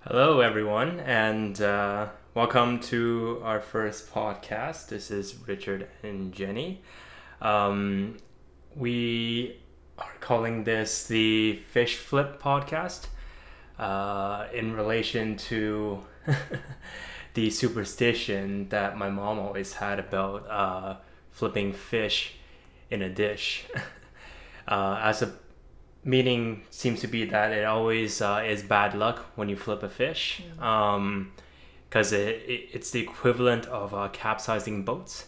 Hello, everyone, and uh, welcome to our first podcast. This is Richard and Jenny. Um, we are calling this the Fish Flip podcast uh, in relation to the superstition that my mom always had about uh, flipping fish in a dish. Uh, as a meaning seems to be that it always uh, is bad luck when you flip a fish. Because it, it, it's the equivalent of uh, capsizing boats.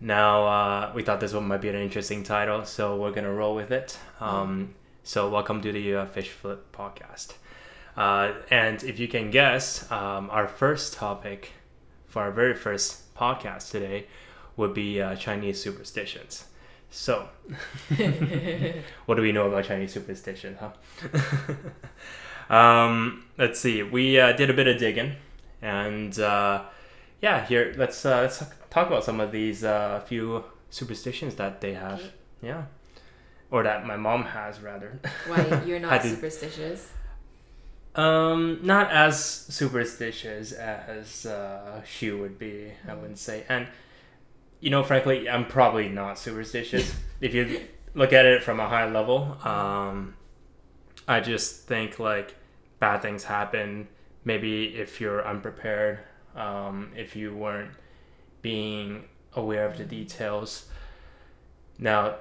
Now uh, we thought this one might be an interesting title so we're gonna roll with it. Um, so welcome to the uh, fish flip podcast. Uh, and if you can guess um, our first topic for our very first podcast today would be uh, chinese superstitions so what do we know about Chinese superstition, huh? um, let's see. We uh, did a bit of digging, and uh, yeah, here let's uh, let's talk about some of these uh, few superstitions that they have. Okay. Yeah, or that my mom has rather. Why you're not superstitious? Um, not as superstitious as uh, she would be, I wouldn't say. And you know, frankly, I'm probably not superstitious. if you look at it from a high level, um, I just think like bad things happen. Maybe if you're unprepared, um, if you weren't being aware of the details. Now,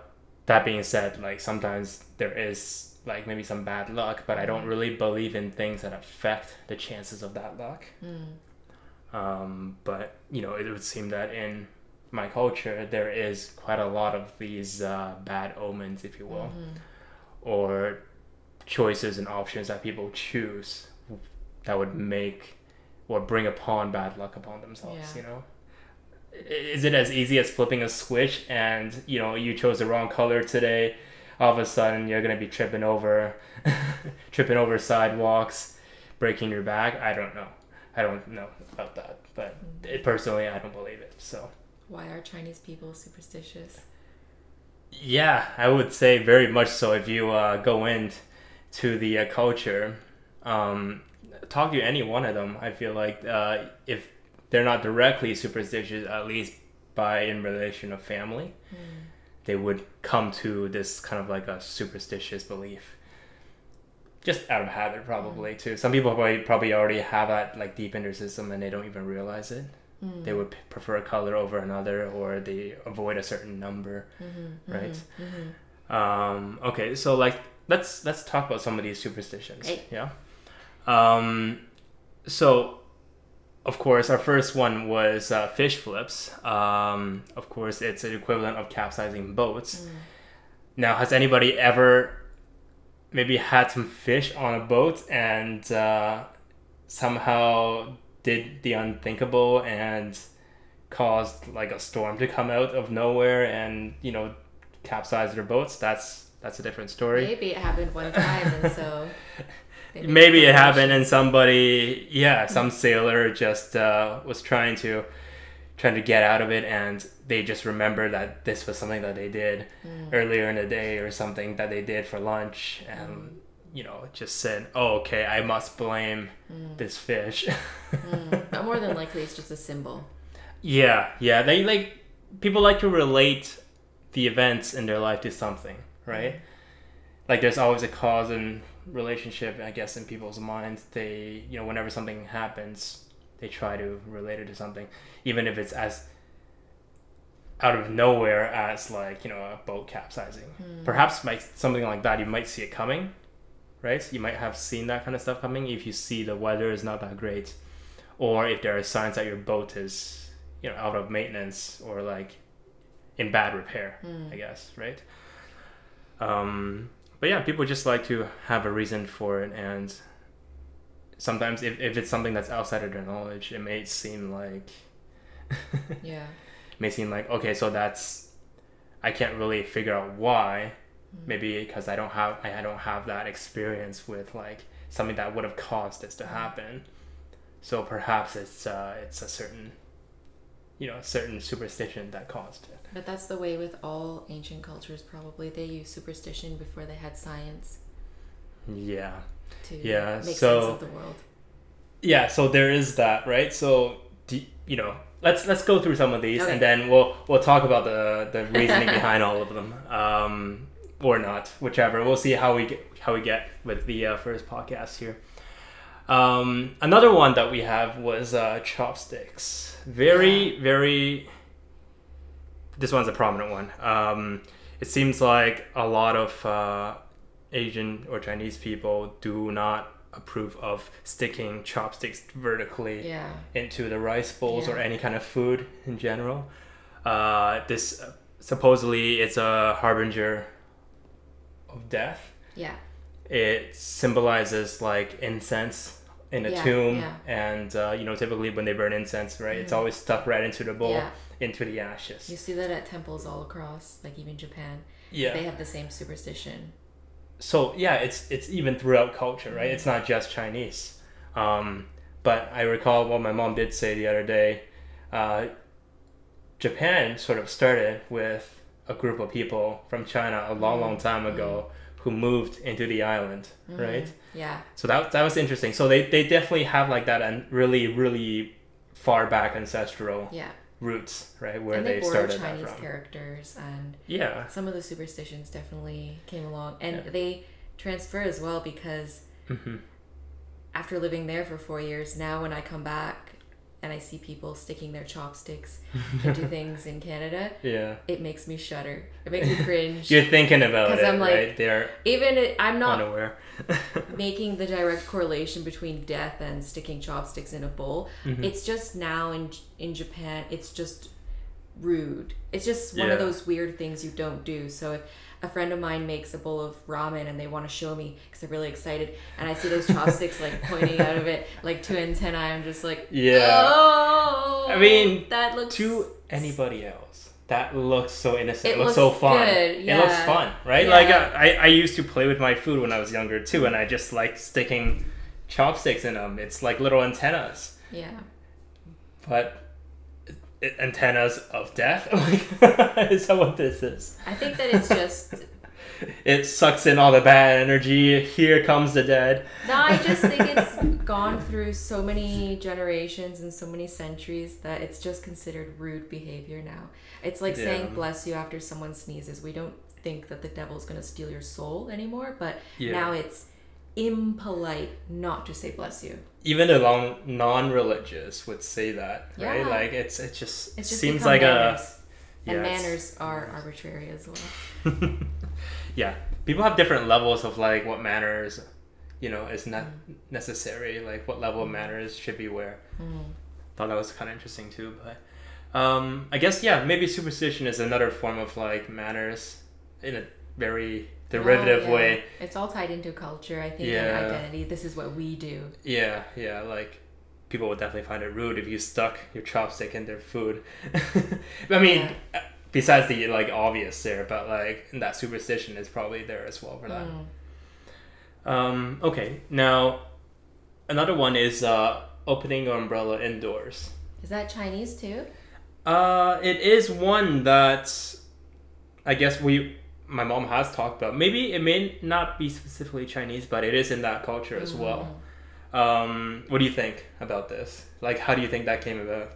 that being said, like sometimes there is like maybe some bad luck, but I don't really believe in things that affect the chances of that luck. Mm. Um, but you know, it would seem that in my culture there is quite a lot of these uh, bad omens, if you will, Mhm. or choices and options that people choose that would make or bring upon bad luck upon themselves. Yeah. You know, is it as easy as flipping a switch and you know you chose the wrong color today? All of a sudden you're gonna be tripping over, tripping over sidewalks, breaking your back. I don't know. I don't know about that, but it, personally, I don't believe it. So Why are Chinese people superstitious? yeah, I would say very much so. If you uh, go into the uh, culture, um, talk to any one of them. I feel like uh, if they're not directly superstitious, at least by in relation of family, they would come to this kind of like a superstitious belief. Just out of habit, probably too. Some people probably probably already have that like deep in their system, and they don't even realize it. Mm. They would p- prefer a color over another, or they avoid a certain number. Mm-hmm, Right. hmm Um, okay, so like let's let's talk about some of these superstitions. Yeah. Um, so, of course, our first one was uh, fish flips. Um, of course, it's an equivalent of capsizing boats. Mm. Now, has anybody ever maybe had some fish on a boat and uh, somehow did the unthinkable and caused like a storm to come out of nowhere and you know capsize their boats? That's that's a different story. Maybe it happened one time, and so Maybe it happened and somebody, yeah, some sailor just uh, was trying to trying to get out of it and they just remember that this was something that they did Mm. earlier in the day or something that they did for lunch and you know just said oh okay i must blame Mm. this fish Mm. But more than likely, it's just a symbol. yeah yeah they like people like to relate the events in their life to something right like there's always a cause and relationship i guess in people's minds they you know whenever something happens they try to relate it to something even if it's as out of nowhere as like you know a boat capsizing Mm. perhaps like something like that you might see it coming right you might have seen that kind of stuff coming if you see the weather is not that great or if there are signs that your boat is you know out of maintenance or like in bad repair Mm. i guess right um but yeah people just like to have a reason for it and sometimes if, if it's something that's outside of their knowledge it may seem like Yeah. may seem like okay so that's i can't really figure out why maybe because i don't have i don't have that experience with like something that would have caused this to happen so perhaps it's uh it's a certain you know certain superstition that caused it But that's the way with all ancient cultures, probably. They used superstition before they had science. Yeah. to Yeah, make so- sense of the world. Yeah, so there is that, right? So do, you know, let's let's go through some of these Okay. and then we'll we'll talk about the the reasoning behind all of them. Um or not, whichever. We'll see how we get how we get with the uh, first podcast here. Um, another one that we have was uh, chopsticks. Very, very. This one's a prominent one. Um, it seems like a lot of uh, Asian or Chinese people do not approve of sticking chopsticks vertically Yeah. into the rice bowls or any kind of food in general. Uh, this supposedly it's a harbinger of death. Yeah. It symbolizes like incense in a Yeah, tomb, yeah. and uh, you know typically when they burn incense, right, it's Mhm. always stuck right into the bowl, Yeah. into the ashes. You see that at temples all across, like even Japan. Yeah. They have the same superstition. so yeah, it's it's even throughout culture, right? It's not just Chinese. Um, but I recall what my mom did say the other day. Uh, Japan sort of started with a group of people from China a long, long time ago who moved into the island, right? Mhm. Yeah. So that that was interesting. So they they definitely have like that and really really far back ancestral Yeah. roots, right? Where and they, they borrowed started Chinese characters and Yeah. some of the superstitions definitely came along and Yeah. they transfer as well because hmm after living there for four years now when i come back and i see people sticking their chopsticks into things in canada Yeah. it makes me shudder it makes me cringe You're thinking about it, I'm like- right? They're even it, i'm not unaware. making the direct correlation between death and sticking chopsticks in a bowl Mhm. it's just now in in japan it's just rude it's just one of those weird things you don't do so if a friend of mine makes a bowl of ramen and they want to show me because they're really excited and i see those chopsticks like pointing out of it like two antennae i'm just like Yeah. oh I mean, that looks to anybody else. That looks so innocent. It, It looks, so fun. good, It looks fun, right? Yeah. Like uh, I, I used to play with my food when I was younger too, and I just like sticking chopsticks in them. It's like little antennas, yeah but antennas of death. Like, is that what this is? i think that it's just It sucks in all the bad energy. Here comes the dead. No, I just think it's gone through so many generations and so many centuries that it's just considered rude behavior now. It's like Yeah. saying bless you after someone sneezes. We don't think that the devil's going to steal your soul anymore, but Yeah. now it's impolite not to say bless you. Even long non-religious would say that, right? Like it's it just, It's just seems like manners. a and yeah, it's- manners are arbitrary as well. yeah people have different levels of like what manners you know is not necessary like what level of manners should be where Mm. thought that was kind of interesting too but um i guess yeah maybe superstition is another form of like manners in a very derivative yeah. way It's all tied into culture, I think, Yeah. and identity. This is what we do. yeah yeah like people would definitely find it rude if you stuck your chopstick in their food i mean Yeah. besides the like obvious there but like that superstition is probably there as well for that Mm. Um, okay, now another one is uh, opening your umbrella indoors. Is that Chinese too? Uh, it is one that I guess we, my mom has talked about. Maybe it may not be specifically Chinese, but it is in that culture as well. Mm. Um, what do you think about this? Like, how do you think that came about?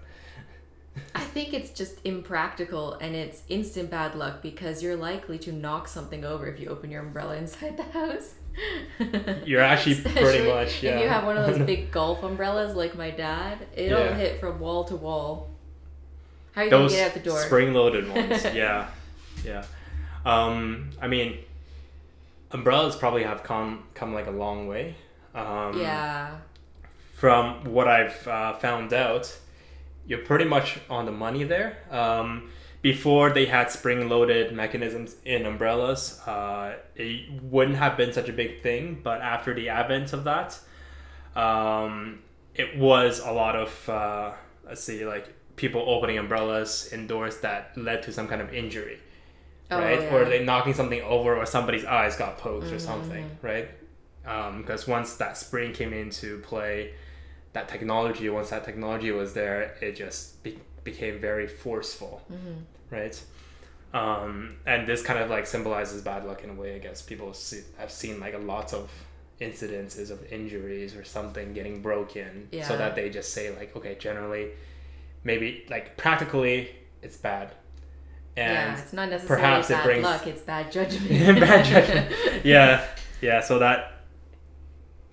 I think it's just impractical and it's instant bad luck because you're likely to knock something over if you open your umbrella inside the house. You're actually pretty much, yeah. If you have one of those big golf umbrellas like my dad, it'll Yeah. hit from wall to wall. How are you gonna get out the door? spring-loaded ones, yeah, yeah. Um, I mean, umbrellas probably have come come like a long way. Um, yeah. From what I've uh, found out, you're pretty much on the money there. Um, before they had spring-loaded mechanisms in umbrellas, uh, it wouldn't have been such a big thing. But after the advent of that, um, it was a lot of uh, let's see, like people opening umbrellas indoors that led to some kind of injury, Oh, right? yeah. Or they knocking something over, or somebody's eyes got poked or something, Mm-hmm. right? Because once that spring came into play, that technology, once that technology was there, it just be- became very forceful, Mhm. right? Um, and this kind of like symbolizes bad luck in a way. I guess people see, have seen like a lot of incidences of injuries or something getting broken so that they just say like okay generally maybe like practically it's bad yeah, and it's not necessarily perhaps it bad brings- luck; it's bad judgment. bad judgment. Yeah yeah so that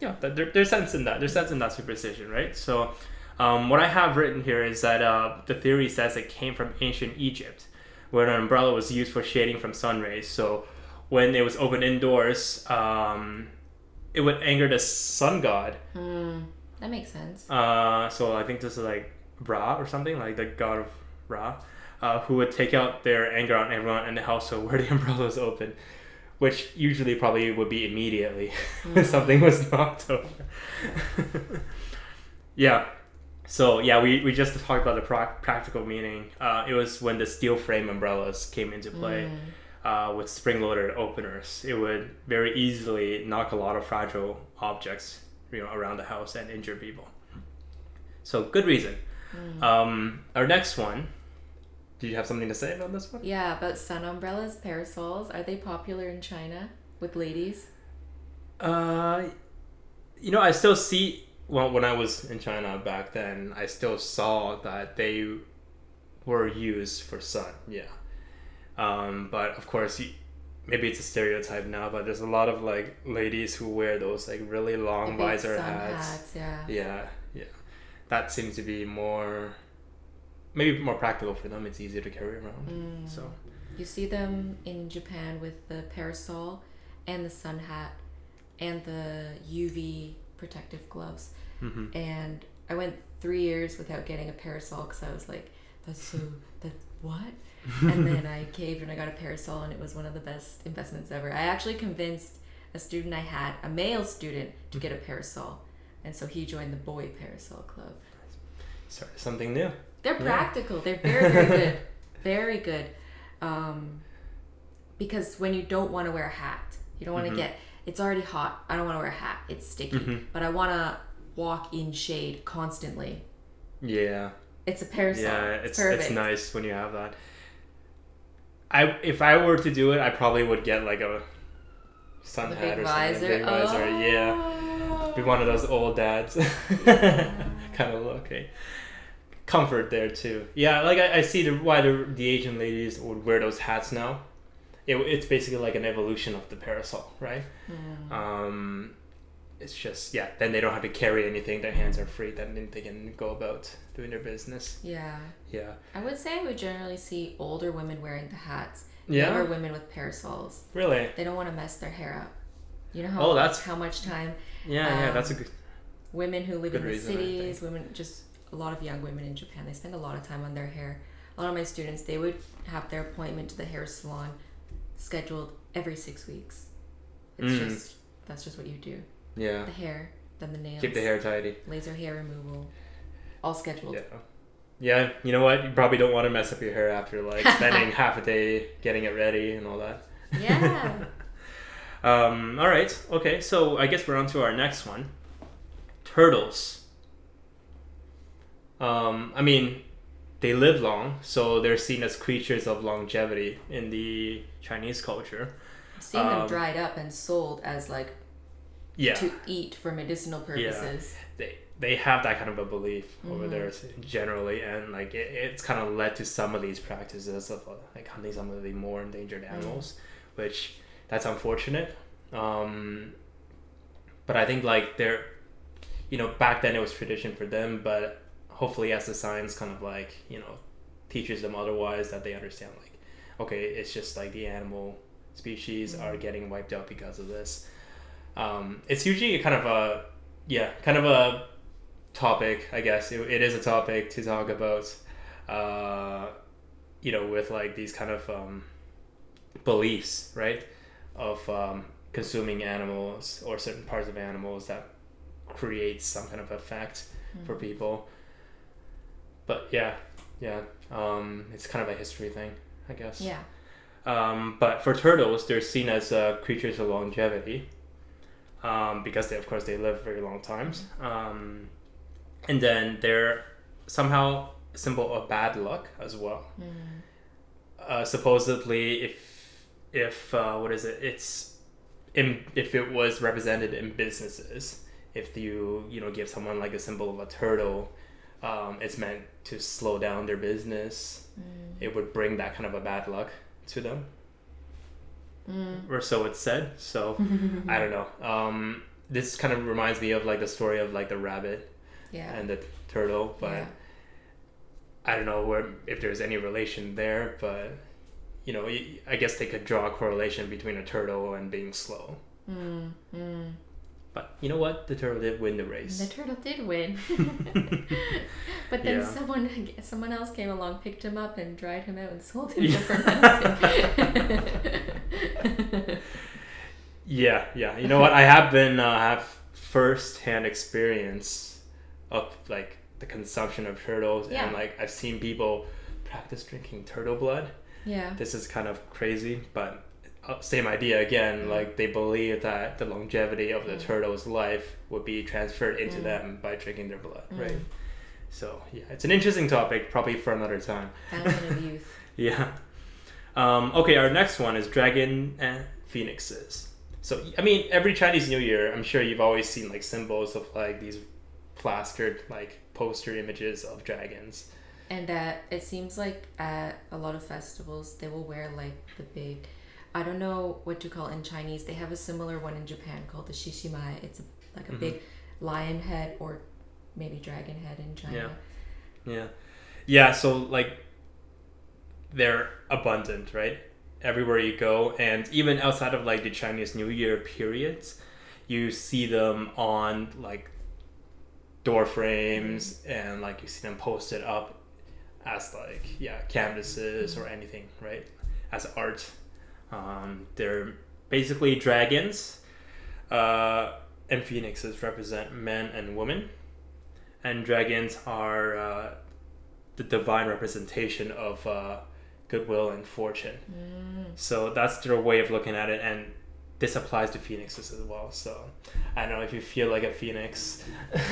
yeah that, there, there's sense in that there's sense in that superstition right? So um, what i have written here is that uh, the theory says it came from ancient egypt where an umbrella was used for shading from sun rays. So when it was open indoors um, it would anger the sun god. Hmm, that makes sense. uh, so i think this is like ra or something like the god of ra uh, who would take out their anger on everyone in the household where the umbrella was open which usually probably would be immediately. When something was knocked over. Yeah. So yeah we, we just talked about the pra- practical meaning. Uh, it was when the steel frame umbrellas came into play uh, with spring-loaded openers. It would very easily knock a lot of fragile objects you know around the house and injure people. So good reason. Um, our next one do you have something to say about this one Yeah, about sun umbrellas, parasols. Are they popular in China with ladies? Uh, you know, I still see. Well, when I was in China back then, I still saw that they were used for sun. Yeah. Um, but of course, maybe it's a stereotype now, but there's a lot of like ladies who wear those like really long visor sun hats. yeah. Yeah, yeah. That seems to be more, maybe more practical for them. It's easier to carry around. Mm. So. You see them in Japan with the parasol and the sun hat and the UV protective gloves. hmm And I went three years without getting a parasol because I was like, that's so, that what? and then I caved and I got a parasol and it was one of the best investments ever. I actually convinced a student I had, a male student, to get a parasol. And so he joined the boy parasol club. Started something new. They're Yeah. practical. They're very, very good. Very good. Um, because when you don't want to wear a hat, you don't want to Mhm. get. It's already hot. I don't want to wear a hat. It's sticky. Mhm. But I want to walk in shade constantly. Yeah. It's a parasol. Yeah, it's, it's it's nice when you have that. I if I were to do it, I probably would get like a sun hat or something. visor. Big visor, yeah. Oh. Be one of those old dads Yeah. kind of look. eh? Comfort there too. Yeah, like I, I see the why the, the Asian ladies would wear those hats now. It, it's basically like an evolution of the parasol, right? Mm. Um, it's just yeah. Then they don't have to carry anything. Their hands are free. Then they can go about doing their business. Yeah. Yeah. I would say I would generally see older women wearing the hats. Yeah. Younger women with parasols. Really. They don't want to mess their hair up. You know how Oh, that's- how much time Yeah, yeah, Um, that's a good. women who live Good in the reason, cities, women just a lot of young women in Japan, they spend a lot of time on their hair. A lot of my students, they would have their appointment to the hair salon scheduled every six weeks. It's Mm. just that's just what you do. Yeah. The hair, then the nails, Keep the hair tidy. laser hair removal, all scheduled. Yeah. Yeah, you know what? You probably don't want to mess up your hair after like spending half a day getting it ready and all that. Yeah. Um, all right. Okay. So I guess we're on to our next one. Turtles. Um, I mean, they live long, so they're seen as creatures of longevity in the Chinese culture. I've seen them Um, dried up and sold as like Yeah. to eat for medicinal purposes. they they have that kind of a belief over Mhm. there generally, and like it, it's kind of led to some of these practices of uh, like hunting some of the more endangered animals, which that's unfortunate. Um, but I think like they're, you know, back then it was tradition for them, but hopefully as the science kind of like you know teaches them otherwise, that they understand like, okay, it's just like the animal species are getting wiped out because of this. Um, it's usually kind of a yeah, kind of a topic, I guess. It, it is a topic to talk about, uh, you know, with like these kind of um, beliefs, right? Of um, consuming animals or certain parts of animals that creates some kind of effect for people. But yeah, yeah, um, it's kind of a history thing, I guess. Yeah. Um, but for turtles, they're seen as uh, creatures of longevity um, because they, of course, they live very long times. Um, and then they're somehow a symbol of bad luck as well. Mm. Uh, supposedly, if if uh, what is it? It's in if it was represented in businesses, if you you know give someone like a symbol of a turtle, um, it's meant to slow down their business. Mm. It would bring that kind of a bad luck to them, Mm. or so it's said. So I don't know. Um, this kind of reminds me of like the story of like the rabbit yeah. and the turtle, but yeah. I don't know where if there's any relation there. But you know, I guess they could draw a correlation between a turtle and being slow. Mm. Mm. But you know what? The turtle did win the race. The turtle did win. but then Yeah. someone someone else came along, picked him up, and dried him out and sold him Yeah. for medicine. Yeah, yeah. You know what? I have been uh, have first hand experience of like the consumption of turtles, Yeah. and like I've seen people practice drinking turtle blood. yeah. This is kind of crazy, but uh, same idea again. Mm. Like they believe that the longevity of the Mm. turtle's life would be transferred into Mm. them by drinking their blood, Mm. right? So yeah, it's an interesting topic, probably for another time. Fountain of youth. Yeah. Um, okay, our next one is dragon and phoenixes. So I mean, every Chinese New Year, I'm sure you've always seen like symbols of like these plastered like poster images of dragons. And that it seems like at a lot of festivals they will wear like the big I don't know what to call it in Chinese. They have a similar one in Japan called the shishimai. It's a, like a Mhm. big lion head or maybe dragon head in China. Yeah. Yeah, so like they're abundant, right? Everywhere you go and even outside of like the Chinese New Year periods, you see them on like door frames and like you see them posted up as like yeah, canvases or anything, right? As art. Um, they're basically dragons. Uh, and phoenixes represent men and women and dragons are uh, the divine representation of uh, goodwill and fortune. Mm. So that's their way of looking at it, and this applies to phoenixes as well. So I don't know if you feel like a phoenix,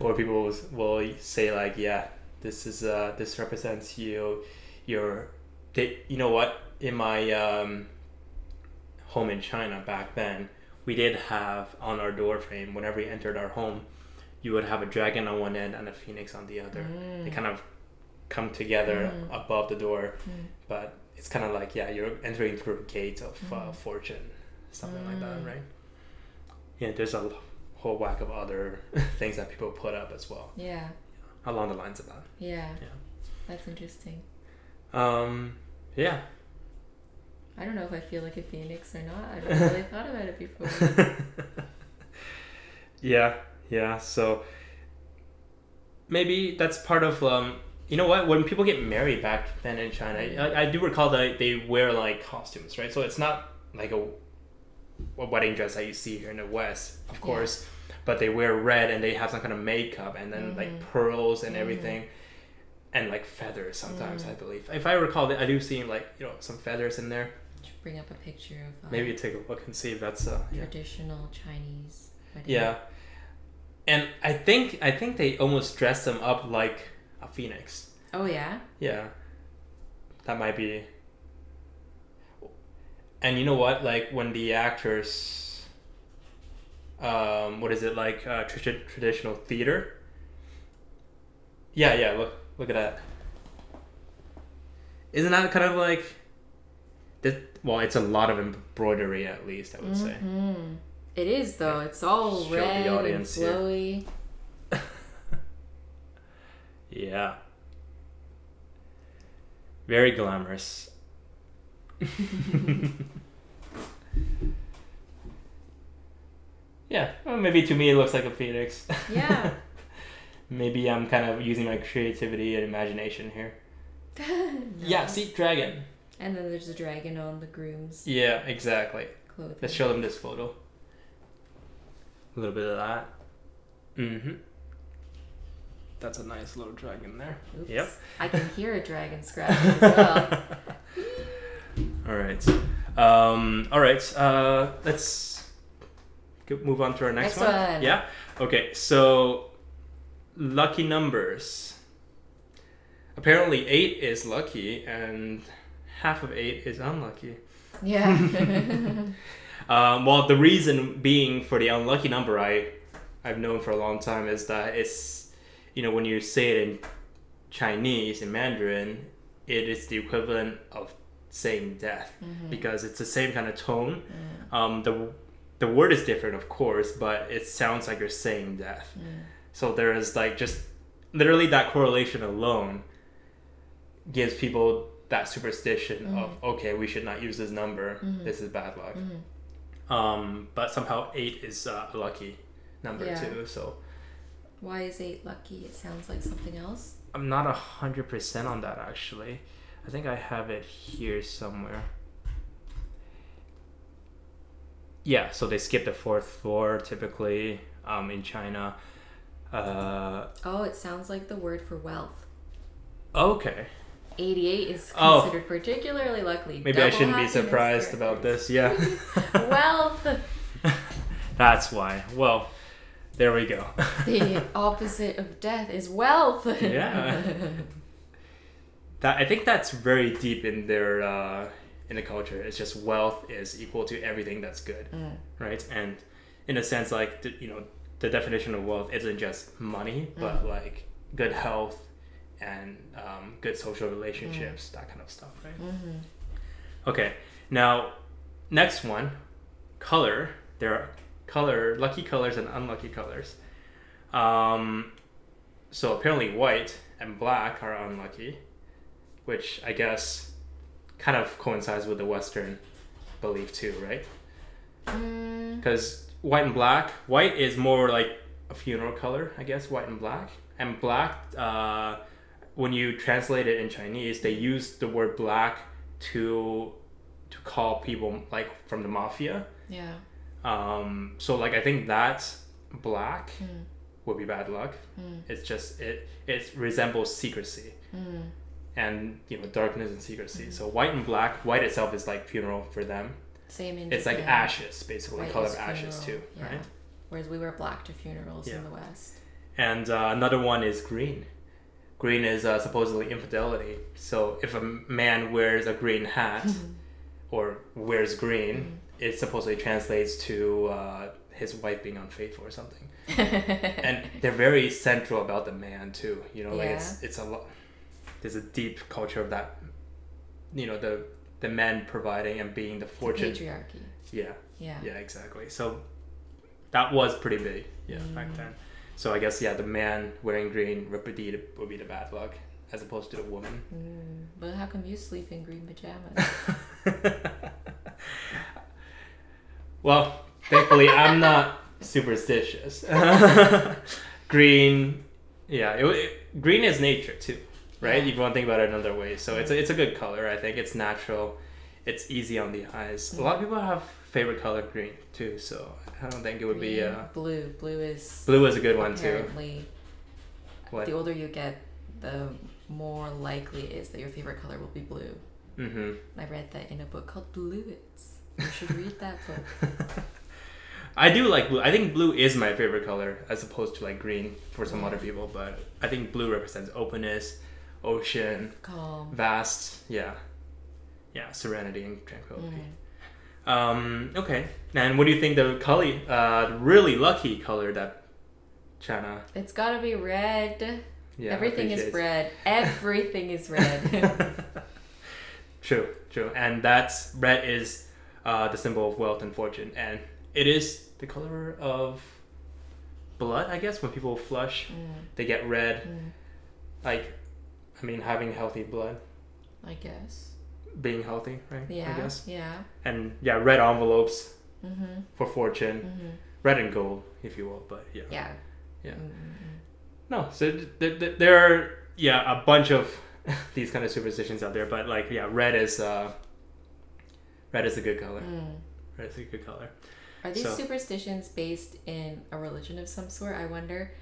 or people will, will say like, yeah, this is uh, this represents you. Your, they, you know what? In my um, home in China back then, we did have on our door frame whenever we entered our home, you would have a dragon on one end and a phoenix on the other. They Mm. kind of come together Mm. above the door, Mm. but it's kind of like yeah, you're entering through a gate of uh, Mm. fortune, something like that, Mm. right? Yeah, there's a whole whack of other things that people put up as well Yeah. along the lines of that. Yeah. Yeah. That's interesting. Um, yeah. I don't know if I feel like a phoenix or not. I haven't really thought about it before. yeah, yeah. So maybe that's part of um. You know what? When people get married back then in China, I, I do recall that they wear like costumes, right? So it's not like a, a wedding dress that you see here in the West, of Yeah. course, but they wear red and they have some kind of makeup and then Mhm. like pearls and Mhm. everything, and like feathers sometimes. Mm. I believe, if I recall, I do see like you know some feathers in there. Bring up a picture of uh, Maybe take a look and see if that's uh, yeah. traditional Chinese wedding. Yeah. And I think I think they almost dress them up like a phoenix. Oh yeah. Yeah. That might be And you know what? Like when the actors um what is it like uh tradi- traditional theater? Yeah, yeah, look look at that. Isn't that kind of like this, well, it's a lot of embroidery at least, I would say. Mhm. It is though. It's all Show red and audience here. flowy. Yeah. Very glamorous. yeah, well, maybe to me it looks like a phoenix. Yeah. Maybe I'm kind of using my creativity and imagination here. Yeah, see, dragon. And then there's a dragon on the groom's Yeah, exactly. clothing. Let's show them this photo. A little bit of that. Mm-hmm. That's a nice little dragon there. Oops. Yep. I can hear a dragon scratching as well. all right. Um, all right. Uh, let's move on to our next, Next one. Yeah. Okay. So, lucky numbers. Apparently, eight is lucky, and half of eight is unlucky. Yeah. Um, well, the reason being for the unlucky number, I I've known for a long time is that it's you know when you say it in Chinese in Mandarin, it is the equivalent of saying death Mhm. because it's the same kind of tone. Mm, Um, the the word is different, of course, but it sounds like you're saying death. mm. So there is like just literally that correlation alone gives people that superstition of okay, we should not use this number. Mhm. This is bad luck. Mhm. Um, but somehow eight is uh, a lucky number Yeah. too. So Why is eight lucky? It sounds like something else. I'm not a hundred percent on that actually. I think I have it here somewhere. Yeah, so they skip the fourth floor typically um, in China. Uh, Oh, it sounds like the word for wealth. okay, 88 is Oh. considered particularly lucky. maybe I shouldn't be surprised for about this. Yeah, Wealth. that's why. Well, there we go. the opposite of death is wealth. Yeah. that I think that's very deep in their uh, in the culture. It's just wealth is equal to everything that's good, Mm. right? And in a sense, like you know, the definition of wealth isn't just money, but like good health and um, good social relationships, that kind of stuff, right? Mhm. Okay, now next one, color. There are color, lucky colors and unlucky colors. Um, so apparently white and black are unlucky, which I guess kind of coincides with the Western belief too, right? Mm. Because white and black, white is more like a funeral color, I guess, white and black. And black, uh, when you translate it in Chinese, they use the word black to to call people like from the mafia. Yeah. Um, so like I think that's black Mm. would be bad luck. Mm. It's just it it resembles secrecy Mm. and you know darkness and secrecy. So white and black, white itself is like funeral for them. Same in It's like ashes basically, is of ashes too, yeah. right? Whereas we wear black to funerals Yeah. in the West. And uh, another one is green. Green is uh, supposedly infidelity. So if a man wears a green hat or wears green, it supposedly translates to uh, his wife being unfaithful or something. And they're very central about the man too. You know, like it's it's a lot. There's a deep culture of that. You know, the the man providing and being the fortune. Patriarchy. Yeah, Yeah. yeah, exactly. So that was pretty big. Yeah, back Mm. then. So I guess yeah, the man wearing green would be the, would be the bad luck, as opposed to the woman. Mm. But how come you sleep in green pajamas? well, thankfully I'm not superstitious. green, yeah, it, it- green is nature too, right? Yeah. If you want to think about it another way, so it's a, it's a good color. I think it's natural, it's easy on the eyes. A lot of people have favorite color green too, so I don't think it would be. Uh, blue. Blue is blue is a good one too. apparently What? the older you get, the more likely it is that your favorite color will be blue. Mm-hmm. I read that in a book called Bluets. You should read that book. I do like blue. I think blue is my favorite color as opposed to like green for some other people, but I think blue represents openness, ocean, Calm. vast, yeah. Yeah, serenity and tranquility. Mm. Um, okay. And what do you think the color, uh, really lucky color that China, It's gotta be red. yeah, Everything is red. Everything is red. True, true. And that's red is uh, the symbol of wealth and fortune, and it is the color of blood. I guess when people flush, Mm, they get red. mm, Like, I mean, having healthy blood, I guess. being healthy, right? Yeah. I guess. Yeah. And yeah, red envelopes Mm-hmm. for fortune, Mm-hmm. red and gold, if you will. But yeah, Yeah. Yeah. Mm-hmm. no. So th- th- th- there are yeah a bunch of these kind of superstitions out there, but like yeah, red is uh, red is a good color. Mm. Red is a good color. Are these So- superstitions based in a religion of some sort? I wonder.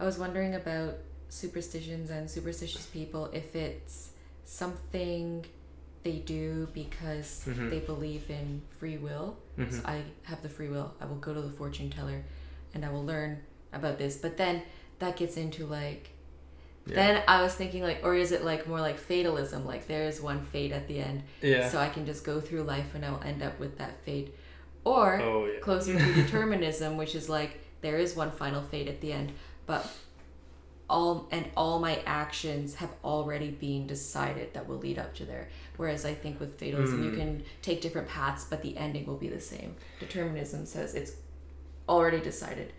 I was wondering about superstitions and superstitious people if it's something they do because Mhm. they believe in free will. Mhm. So I have the free will. I will go to the fortune teller and I will learn about this. But then that gets into like Yeah. Then I was thinking like, or is it like more like fatalism? Like there is one fate at the end, Yeah. so I can just go through life and I will end up with that fate, or oh yeah. closer to determinism, which is like there is one final fate at the end, but all and all my actions have already been decided that will lead up to there. Whereas I think with fatalism, you Mm. can take different paths, but the ending will be the same. Determinism says it's already decided.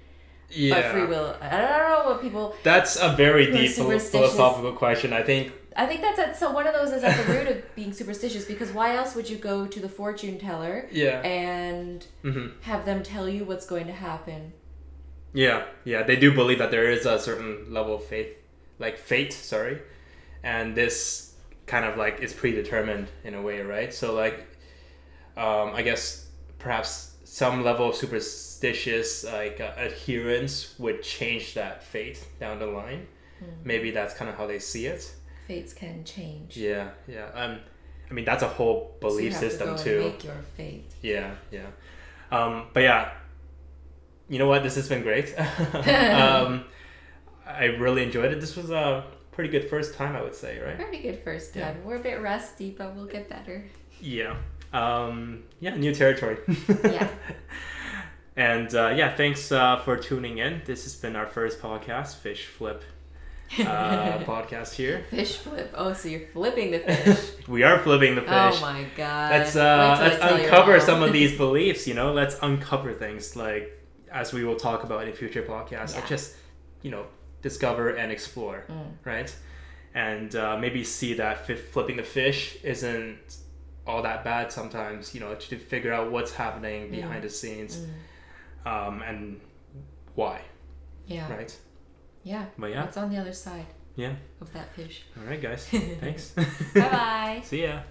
Yeah. by free will, I don't know what people. That's a very deep philosophical question. I think I think that's at so one of those is at the root of being superstitious because why else would you go to the fortune teller yeah. and hmm have them tell you what's going to happen? Yeah, yeah, they do believe that there is a certain level of faith, like fate, sorry, and this kind of like is predetermined in a way, right? So like, um, I guess perhaps some level of superstitious like uh, adherence would change that fate down the line. Maybe that's kind of how they see it. Fates can change. Yeah, yeah. Um, I mean that's a whole So belief to system go too. Make your fate. Yeah, yeah. Um, but yeah, you know what? This has been great. um, I really enjoyed it. This was a pretty good first time, I would say, right? Pretty good first Yeah. time. We're a bit rusty, but we'll get better. Yeah. Um, yeah, new territory. Yeah. and uh, yeah, thanks uh, for tuning in. This has been our first podcast, Fish Flip uh, podcast here. Fish flip. Oh, so you're flipping the fish. We are flipping the fish. oh my god. let's uh, let's uncover some of these beliefs. You know, let's uncover things like as we will talk about in a future podcasts. Yeah. Or just you know discover and explore, Mm. right? And uh, maybe see that fi- flipping the fish isn't all that bad sometimes. You know, to figure out what's happening behind the scenes Mm. um, and why, Yeah. right? Yeah. But yeah, What's on the other side yeah. of that fish? All right, guys. Thanks. bye bye. See ya.